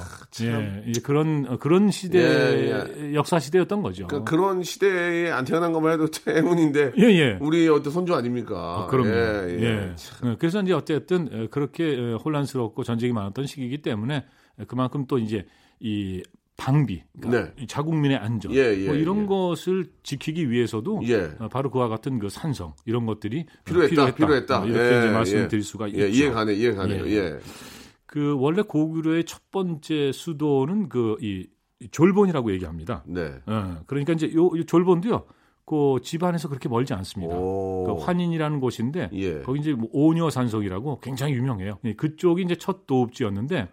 예, 이제 그런 어, 그런 시대 예, 역사 시대였던 거죠. 그, 그런 시대에 안 태어난 것만 해도 행운인데. 예, 예. 우리 어떤 손주 아닙니까? 어, 그럼요. 예, 예. 예. 어, 그래서 이제 어쨌든 어, 그렇게 어, 혼란스럽고 전쟁이 많았던 시기이기 때문에 어, 그만큼 또 이제 이 방비, 그러니까 네. 이 자국민의 안전, 예, 예, 뭐 이런 예. 것을 지키기 위해서도 예. 어, 바로 그와 같은 그 산성 이런 것들이 필요했다, 필요했다. 어, 이렇게 예, 이제 말씀드릴 예. 수가 예, 있죠. 이해가네, 이해가네요. 예. 예. 그 원래 고구려의 첫 번째 수도는 그 이 졸본이라고 얘기합니다. 네. 어, 그러니까 이제 요, 요 졸본도요. 그 집안에서 그렇게 멀지 않습니다. 오. 그 환인이라는 곳인데 예. 거기 이제 뭐 오녀 산성이라고 굉장히 유명해요. 예, 그쪽이 이제 첫 도읍지였는데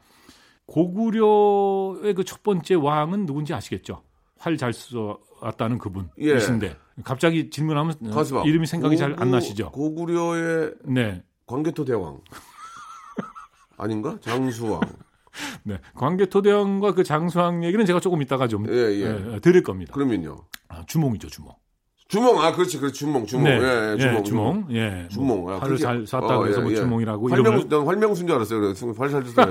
고구려의 그 첫 번째 왕은 누군지 아시겠죠? 활 잘 쏘았다는 그분 예. 이신데 갑자기 질문하면 어, 가수봐. 이름이 생각이 잘 안 나시죠? 고구려의 네, 광개토 대왕. 아닌가? 장수왕. 네. 광개토 대왕과 그 장수왕 얘기는 제가 조금 이따가 좀 예, 예. 예, 드릴 겁니다. 그러면요. 아, 주몽이죠, 주몽. 주몽, 아, 그렇지, 그렇지, 주몽, 주몽. 네, 예, 예, 주몽. 주몽. 예. 주몽. 뭐 아, 그렇게- 잘 쐈다고 어, 해서 예, 뭐 예. 주몽이라고 이름을 난 활명수인 줄 알았어요. 그래서 활잘 쐈어요.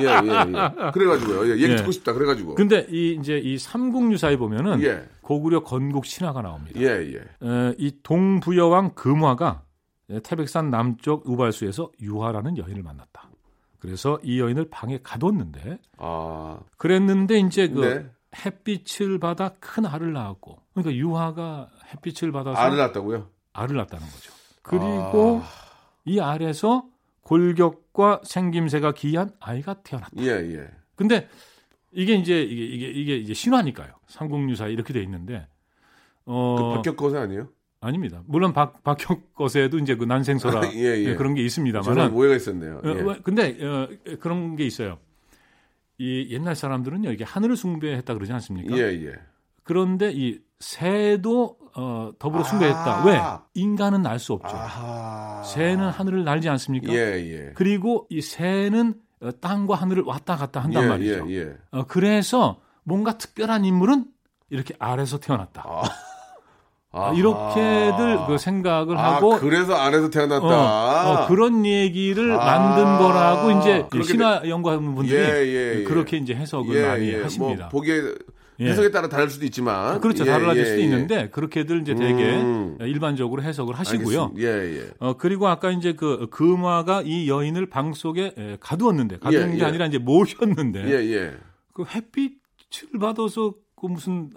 예, 예, 예. 그래가지고요. 예, 얘기 예. 듣고 싶다. 그래가지고. 근데 이 이제 이 삼국유사에 보면은 예. 고구려 건국 신화가 나옵니다. 예, 예. 에, 이 동부여왕 금화가 태백산 남쪽 우발수에서 유화라는 여인을 만났다. 그래서 이 여인을 방에 가뒀는데 아, 그랬는데 이제 그 네. 햇빛을 받아 큰 알을 낳았고 그러니까 유화가 햇빛을 받아서 알을 낳았다고요? 알을 낳았다는 거죠. 그리고 이 알에서 골격과 생김새가 기이한 아이가 태어났다. 예, 예. 근데 이게 이제 이게 이게 이게 이제 신화니까요. 삼국유사에 이렇게 돼 있는데 어 그 박격거세 아니에요? 아닙니다. 물론 박 박혁것에도 이제 그 난생설화 아, 예, 예. 그런 게 죄송한 있습니다만은 오해가 있었네요. 어, 예. 왜- 근데 어, 그런 게 있어요. 이 옛날 사람들은요 이게 하늘을 숭배했다 그러지 않습니까? 예, 예. 그런데 이 새도 어, 더불어 아. 숭배했다. 왜? 인간은 날 수 없죠. 아하. 새는 하늘을 날지 않습니까? 예, 예. 그리고 이 새는 어, 땅과 하늘을 왔다 갔다 한단 예, 말이죠. 예, 예. 어, 그래서 뭔가 특별한 인물은 이렇게 아래서 태어났다. 아 하. 이렇게들 그 생각을 아, 하고 그래서 안에서 태어났다. 어, 어, 그런 얘기를 아, 만든 거라고 이제 신화 연구하는 분들이 예, 예, 예. 그렇게 이제 해석을 예, 많이 예. 하십니다. 뭐 보기에 예. 해석에 따라 다를 수도 있지만. 그렇죠. 예, 달라질 예, 수도 예. 있는데 그렇게들 이제 되게 음. 일반적으로 해석을 하시고요. 예, 예. 어, 그리고 아까 이제 그 금화가 이 여인을 방 속에 에, 가두었는데 가두는 예, 게 예. 아니라 이제 모셨는데 예, 예. 그 햇빛을 받아서 그 무슨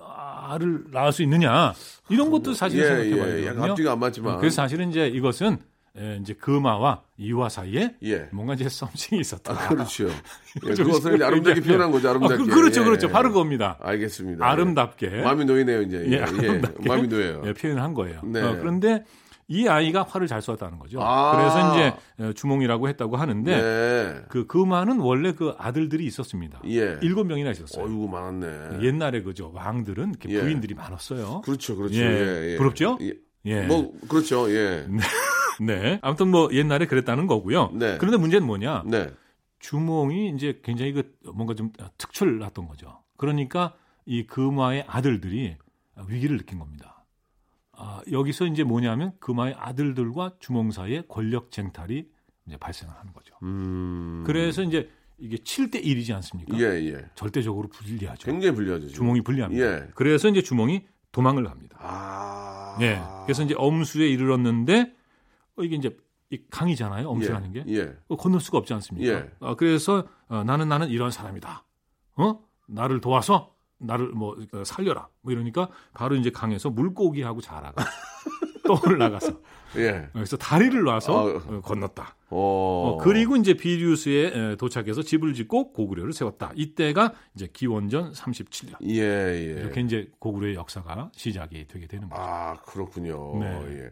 알을 낳을 수 있느냐 이런 것도 사실 예, 생각해 봐야 예. 되거든요. 앞뒤가 안 맞지만. 그래서 사실은 이제 이것은 에, 이제 금화와 이화 사이에 예. 뭔가 이제 썸씽이 있었다. 아, 그렇죠. 예, 좀 그것을 아름답게 표현한 거죠, 아름답게. 아, 그, 그렇죠, 예. 그렇죠. 바로 그겁니다. 알겠습니다. 아름답게. 예. 마음이 놓이네요, 이제. 예, 예, 예. 아름답게 마음이 놓여요. 예, 표현을 한 거예요. 네. 어, 그런데 이 아이가 활을 잘 쏘았다는 거죠. 아. 그래서 이제 어, 주몽이라고 했다고 하는데 네. 그 금화는 원래 그 아들들이 있었습니다. 예. 일곱 명이나 있었어요. 어이구, 많았네. 옛날에 그죠 왕들은 이렇게 예. 부인들이 많았어요. 그렇죠, 그렇죠. 예. 예, 예. 부럽죠? 예. 예. 뭐, 그렇죠, 예. 네. 아무튼 뭐 옛날에 그랬다는 거고요. 네. 그런데 문제는 뭐냐? 네. 주몽이 이제 굉장히 그 뭔가 좀 특출을 났던 거죠. 그러니까 이 금화의 아들들이 위기를 느낀 겁니다. 아, 여기서 이제 뭐냐면 금화의 아들들과 주몽 사이에 권력 쟁탈이 이제 발생을 하는 거죠. 음. 그래서 이제 이게 7대 1이지 않습니까? 예, 예. 절대적으로 불리하죠. 굉장히 불리하죠. 지금. 주몽이 불리합니다. 예. 그래서 이제 주몽이 도망을 갑니다. 아. 예. 그래서 이제 엄수에 이르렀는데 어, 이게 이제 이 강이잖아요. 엄수라는 게. 예. 어, 건널 수가 없지 않습니까? 예. 어, 그래서 어, 나는 나는 이런 사람이다. 어? 나를 도와서 나를 뭐 어, 살려라. 뭐 이러니까 바로 이제 강에서 물고기하고 자라가 또 올라가서 예. 그래서 다리를 놔서 어. 어, 건넜다. 어. 어, 그리고 이제 비류스에 에, 도착해서 집을 짓고 고구려를 세웠다. 이때가 이제 기원전 37년. 예, 예. 이렇게 이제 고구려의 역사가 시작이 되게 되는 거죠. 아, 그렇군요. 네.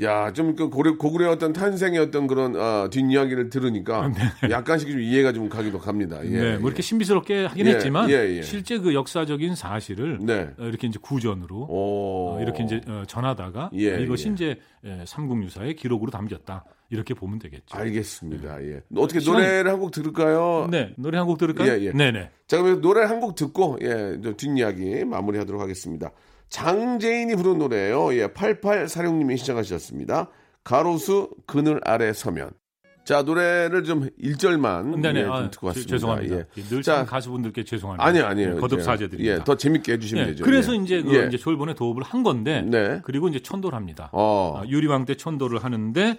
예. 야, 좀 그 고려, 고구려의 어떤 탄생의 어떤 그런 아, 뒷이야기를 들으니까 약간씩 좀 이해가 좀 가기도 합니다. 예. 네, 뭐 이렇게 신비스럽게 하긴 예, 했지만 예, 예. 실제 그 역사적인 사실을 네. 어, 이렇게 이제 구전으로 오. 어, 이렇게 이제 어, 전하다가 예, 이것이 예. 이제 에, 삼국유사의 기록으로 담겼다 이렇게 보면 되겠죠. 알겠습니다. 예. 어떻게 시간이- 노래를 한 곡 들을까요? 네, 노래 한 곡 들을까요? 예, 예. 네, 네. 자, 그럼 노래 한 곡 듣고, 예, 저 뒷이야기 마무리하도록 하겠습니다. 장재인이 부른 노래예요 예, 8846님이 시청하셨습니다. 가로수 그늘 아래 서면. 자, 노래를 좀 1절만 네 네. 예, 좀 아, 듣고 죄- 왔습니다. 죄송합니다. 예. 늘 자, 참 가수분들께 죄송합니다. 아니요, 아니에요. 네, 거듭 이제, 사죄드립니다. 예, 더 재밌게 해주시면 네, 되죠. 그래서 예. 이제 그 예. 이제 졸본에 도읍을 한 건데 네. 그리고 이제 천도를 합니다. 어. 아, 유리왕 때 천도를 하는데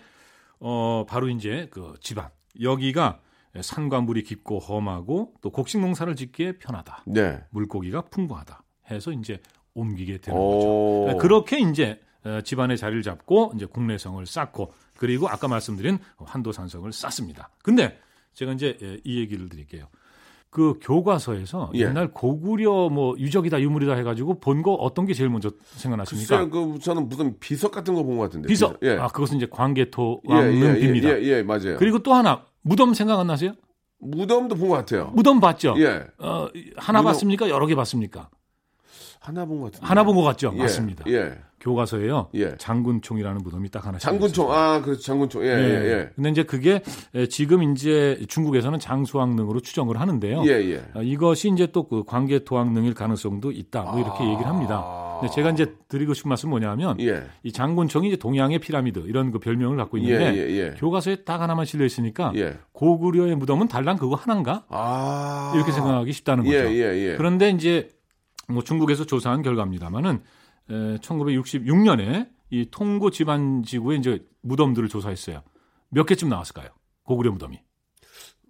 어 바로 이제 그 집안 여기가 산과 물이 깊고 험하고 또 곡식 농사를 짓기에 편하다. 네. 물고기가 풍부하다. 해서 이제 옮기게 되는 오. 거죠. 네, 그렇게 이제 어, 집안의 자리를 잡고 이제 국내성을 쌓고 그리고 아까 말씀드린 환도산성을 쌓습니다. 근데 제가 이제 예, 이 얘기를 드릴게요. 그 교과서에서 예. 옛날 고구려 뭐 유적이다 유물이다 해가지고 본 거 어떤 게 제일 먼저 생각나십니까? 글쎄요, 그, 저는 무슨 비석 같은 거 본 것 같은데. 비석. 예. 아 그것은 이제 광개토 예, 예, 왕릉비입니다. 예, 예, 예, 맞아요. 그리고 또 하나 무덤 생각 안 나세요? 무덤도 본 것 같아요. 무덤 봤죠? 예. 어, 하나 무덤- 봤습니까? 여러 개 봤습니까? 하나 본 것 같은데. 하나 본 것 같죠? 예, 맞습니다. 예. 교과서에요. 예. 장군총이라는 무덤이 딱 하나 장군총, 아, 그렇죠. 장군총. 예, 예. 예, 예. 근데 이제 그게 에, 지금 이제 중국에서는 장수왕릉으로 추정을 하는데요. 예, 예. 어, 이것이 이제 또그 광개토왕릉일 가능성도 있다. 뭐 이렇게 얘기를 합니다. 근데 제가 이제 드리고 싶은 말씀은 뭐냐면 아. 예. 이 장군총이 이제 동양의 피라미드 이런 그 별명을 갖고 있는데 예, 예, 예. 교과서에 딱 하나만 실려 있으니까 예. 고구려의 무덤은 달랑 그거 하나인가 아. 이렇게 생각하기 쉽다는 거죠. 예, 예, 예. 그런데 이제 뭐 중국에서 조사한 결과입니다만은 1966년에 이 통고 지방 지구에 이제 무덤들을 조사했어요. 몇 개쯤 나왔을까요? 고구려 무덤이.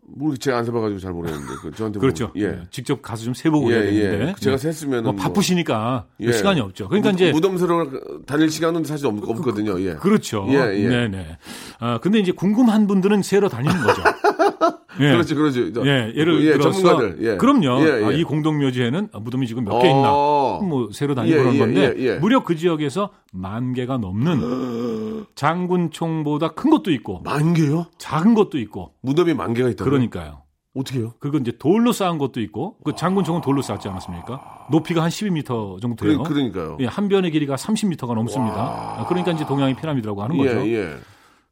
모르겠 제가 안 세봐가지고 잘 모르겠는데. 그 저한테. 그렇죠. 뭐, 예. 네, 직접 가서 좀 세보고 예, 해야 되는데. 예. 제가 네. 셌으면은. 뭐뭐 바쁘시니까 예. 시간이 없죠. 그러니까 무- 이제 무덤새로 다닐 시간은 사실 없, 없거든요. 예. 그렇죠. 예, 예. 네네. 아 근데 이제 궁금한 분들은 세러 다니는 거죠. 예. 그렇죠. 저- 예, 예를 예, 들어서 전문가들. 예. 그럼요. 예, 예. 아, 이 공동묘지에는 무덤이 지금 몇 개 있나? 어. 뭐 새로 다니고 예, 그런 예, 건데 예, 예. 무려 그 지역에서 만 개가 넘는 장군총보다 큰 것도 있고 만 개요? 작은 것도 있고 무덤이 만 개가 있다. 그러니까요. 어떻게요? 그리고 이제 돌로 쌓은 것도 있고 그 장군총은 돌로 쌓지 않았습니까? 높이가 한 12m 정도 돼요. 그러, 그러니까요. 예, 한 변의 길이가 30m가 넘습니다. 아, 그러니까 이제 동양의 피라미드라고 하는 예, 거죠. 예.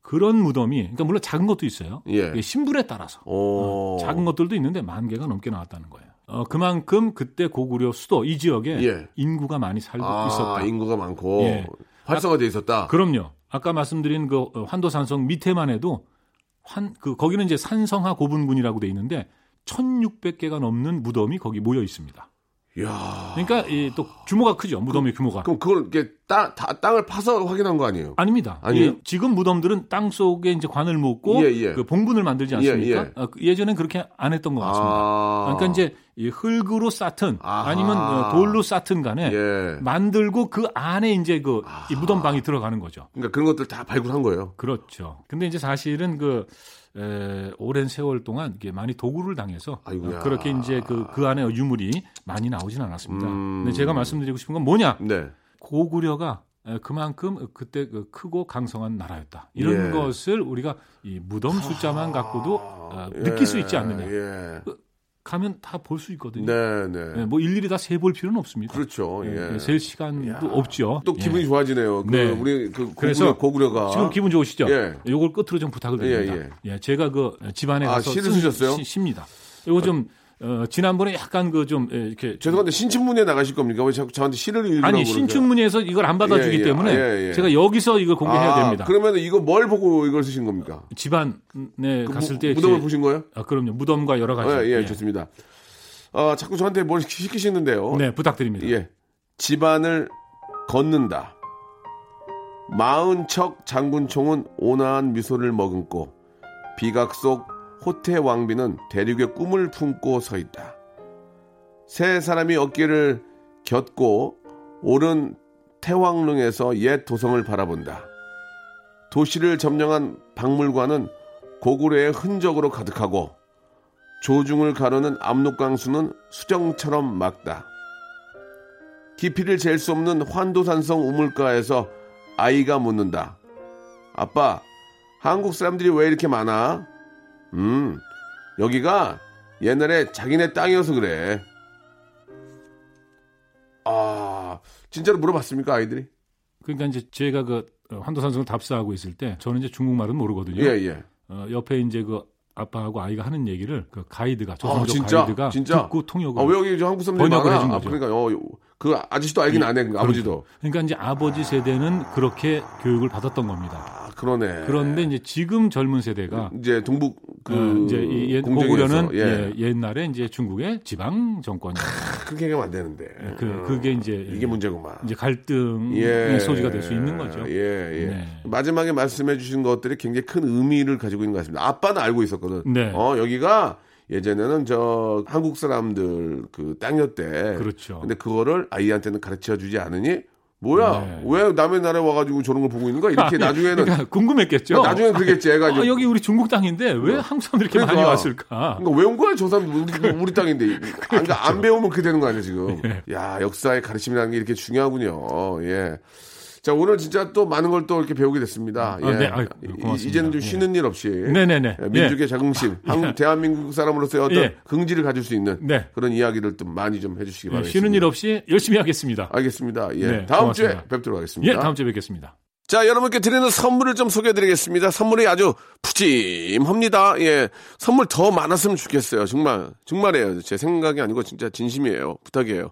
그런 무덤이 그러니까 물론 작은 것도 있어요. 예. 신분에 따라서 오. 작은 것들도 있는데 만 개가 넘게 나왔다는 거예요. 어, 그만큼 그때 고구려 수도 이 지역에 예. 인구가 많이 살고 아, 있었다. 인구가 많고 예. 활성화돼 있었다. 그럼요. 아까 말씀드린 그 어, 환도산성 밑에만 해도 환, 그 거기는 이제 산성하 고분군이라고 돼 있는데 1,600개가 넘는 무덤이 거기 모여 있습니다. 야. 그러니까 이 또 규모가 크죠. 무덤의 규모가. 그럼 그걸 이렇게 땅, 다, 땅을 파서 확인한 거 아니에요? 아닙니다. 아니에요? 이 지금 무덤들은 땅 속에 이제 관을 묻고 예, 예. 그 봉분을 만들지 않습니까? 예, 예. 어, 그 예전엔 그렇게 안 했던 것 같습니다. 아. 그러니까 이제 이 흙으로 쌓든 아하. 아니면 어, 돌로 쌓든 간에 예. 만들고 그 안에 이제 그이 무덤 방이 들어가는 거죠. 그러니까 그런 것들 다 발굴한 거예요. 그렇죠. 근데 이제 사실은 그 에, 오랜 세월 동안 이게 많이 도구를 당해서 아이고야. 어, 그렇게 이제 그, 그 안에 유물이 많이 나오진 않았습니다. 음. 근데 제가 말씀드리고 싶은 건 뭐냐? 네. 고구려가 에, 그만큼 그때 그 크고 강성한 나라였다. 이런 예. 것을 우리가 이 무덤 숫자만 갖고도 어, 느낄 수 있지 않느냐. 예. 가면 다 볼 수 있거든요. 네, 네. 예, 뭐 일일이 다 세 볼 필요는 없습니다. 그렇죠. 예. 예, 셀 시간도 없죠. 또 기분이 예. 좋아지네요. 그 네. 우리 그 고구려, 그래서 고구려가 지금 기분 좋으시죠? 예. 요걸 끝으로 좀 부탁을 드립니다. 예, 예, 제가 그 집안에 아, 가서 시를 쓴 쓰셨어요? 시, 시입니다. 요거 좀 어, 지난번에 약간 그 좀 이렇게 죄송한데 신춘문예 나가실 겁니까? 왜 자꾸 저한테 시를 읽으라고 아니? 신춘문예에서 이걸 안 받아주기 예, 예. 때문에 예, 예. 제가 여기서 이걸 공개해야 아, 됩니다. 그러면 이거 뭘 보고 이걸 쓰신 겁니까? 집안에 그 갔을 무- 때 무덤을 제- 보신 거예요? 아, 그럼요. 무덤과 여러 가지. 예, 예, 예. 좋습니다. 어, 자꾸 저한테 뭘 시키- 시키시는데요. 네, 부탁드립니다. 예. 집안을 걷는다. 마흔 척 장군총은 온화한 미소를 머금고 비각 속 호태 왕비는 대륙의 꿈을 품고 서 있다. 세 사람이 어깨를 겹고 오른 태왕릉에서 옛 도성을 바라본다. 도시를 점령한 박물관은 고구려의 흔적으로 가득하고 조중을 가르는 압록강수는 수정처럼 막다. 깊이를 잴 수 없는 환도산성 우물가에서 아이가 묻는다. 아빠, 한국 사람들이 왜 이렇게 많아? 음, 여기가 옛날에 자기네 땅이어서 그래. 아, 진짜로 물어봤습니까, 아이들이? 그러니까 이제 제가 그 환도산성을 답사하고 있을 때 저는 이제 중국말은 모르거든요. 예, 예. 어, 옆에 이제 그 아빠하고 아이가 하는 얘기를 그 가이드가 조선족 진짜? 가이드가 진짜? 듣고 통역을 아, 왜 여기 저 한국 사람들이 번역을? 해준 아, 거죠. 그러니까, 어, 그 아저씨도 알긴 안 해, 그 아버지도. 그러니까 이제 아버지 세대는 그렇게 교육을 받았던 겁니다. 아, 그러네. 그런데 이제 지금 젊은 세대가 이제 동북 그 어, 이제 이 옛, 고구려는 예. 예, 옛날에 이제 중국의 지방 정권이었어요. 그렇게 얘기하면 안 되는데. 그 그게 이제 이게 문제구만. 이제 갈등의 예. 소지가 될 수 있는 거죠. 예, 예. 네. 마지막에 말씀해 주신 것들이 굉장히 큰 의미를 가지고 있는 것 같습니다. 아빠는 알고 있었거든. 네. 어, 여기가 예전에는 저 한국 사람들 그 땅이었대. 그렇죠. 근데 그거를 아이한테는 가르쳐 주지 않으니 뭐야? 네. 왜 남의 나라에 와가지고 저런 걸 보고 있는 거야? 이렇게 아니, 나중에는 그러니까 궁금했겠죠. 나중에 그러겠지. 애가 아, 여기 우리 중국 땅인데 왜 한국 사람들이 이렇게 많이 그러니까. 왔을까? 그러니까 왜 온 거야? 저 사람 우리, 우리 땅인데. 그러니까 안 배우면 그렇게 되는 거 아니야, 지금. 예. 야, 역사의 가르침이라는 게 이렇게 중요하군요. 예. 자, 오늘 진짜 또 많은 걸 또 이렇게 배우게 됐습니다. 예. 아, 네. 아유, 이- 고맙습니다. 이제는 좀 예. 쉬는 일 없이. 네네네. 예, 민족의 예. 자긍심, 한국, 대한민국 사람으로서의 어떤 예. 긍지를 가질 수 있는 네. 그런 이야기를 좀 많이 좀 해주시기 예, 바랍니다. 쉬는 일 없이 열심히 하겠습니다. 알겠습니다. 예. 네, 다음 고맙습니다. 주에 뵙도록 하겠습니다. 예, 다음 주에 뵙겠습니다. 자, 여러분께 드리는 선물을 좀 소개해 드리겠습니다. 선물이 아주 푸짐합니다. 예. 선물 더 많았으면 좋겠어요. 정말, 정말이에요. 제 생각이 아니고 진짜 진심이에요. 부탁이에요.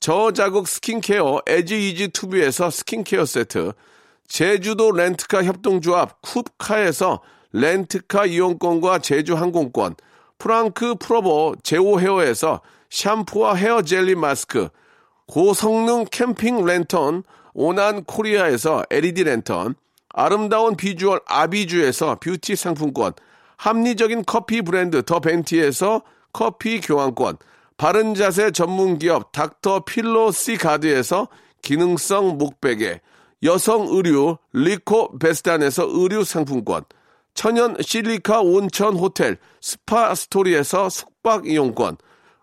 저자극 스킨케어 에지이지 투비에서 스킨케어 세트, 제주도 렌트카 협동조합 쿱카에서 렌트카 이용권과 제주 항공권, 프랑크 프로보 제오 헤어에서 샴푸와 헤어 젤리 마스크, 고성능 캠핑 랜턴 오난 코리아에서 LED 랜턴 아름다운 비주얼 아비주에서 뷰티 상품권 합리적인 커피 브랜드 더 벤티에서 커피 교환권 바른 자세 전문 기업 닥터 필로 시 가드에서 기능성 목베개 여성 의류 리코 베스탄에서 의류 상품권 천연 실리카 온천 호텔 스파 스토리에서 숙박 이용권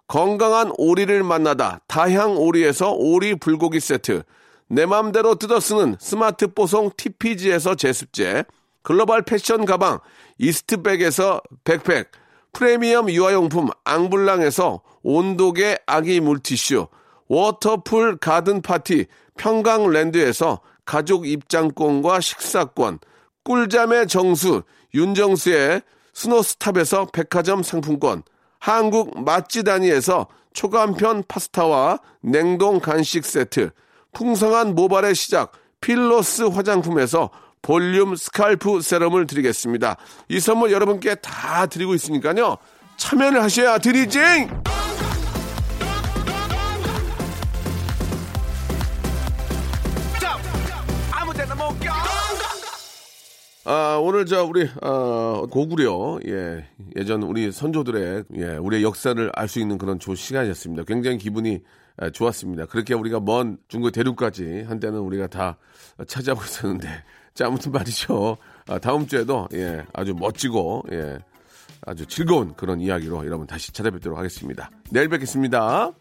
건강한 오리를 만나다 다향 오리에서 오리 불고기 세트 내 맘대로 뜯어 쓰는 스마트 뽀송 TPG에서 제습제 글로벌 패션 가방 이스트백에서 백팩 프리미엄 유아용품 앙블랑에서 온도계 아기 물티슈 워터풀 가든 파티 평강랜드에서 가족 입장권과 식사권 꿀잠의 정수 윤정수의 스노스탑에서 백화점 상품권 한국 맛지다니에서 초간편 파스타와 냉동 간식 세트 풍성한 모발의 시작 필로스 화장품에서 볼륨 scalp 세럼을 드리겠습니다. 이 선물 여러분께 다 드리고 있으니까요. 참여를 하셔야 드리지! 아, 오늘 저 우리 어, 고구려 예 예전 우리 선조들의 예 우리의 역사를 알 수 있는 그런 좋은 시간이었습니다. 굉장히 기분이 에, 좋았습니다. 그렇게 우리가 먼 중국 대륙까지 한때는 우리가 다 차지하고 있었는데 자 아무튼 말이죠. 아, 다음 주에도 예 아주 멋지고 예 아주 즐거운 그런 이야기로 여러분 다시 찾아뵙도록 하겠습니다. 내일 뵙겠습니다.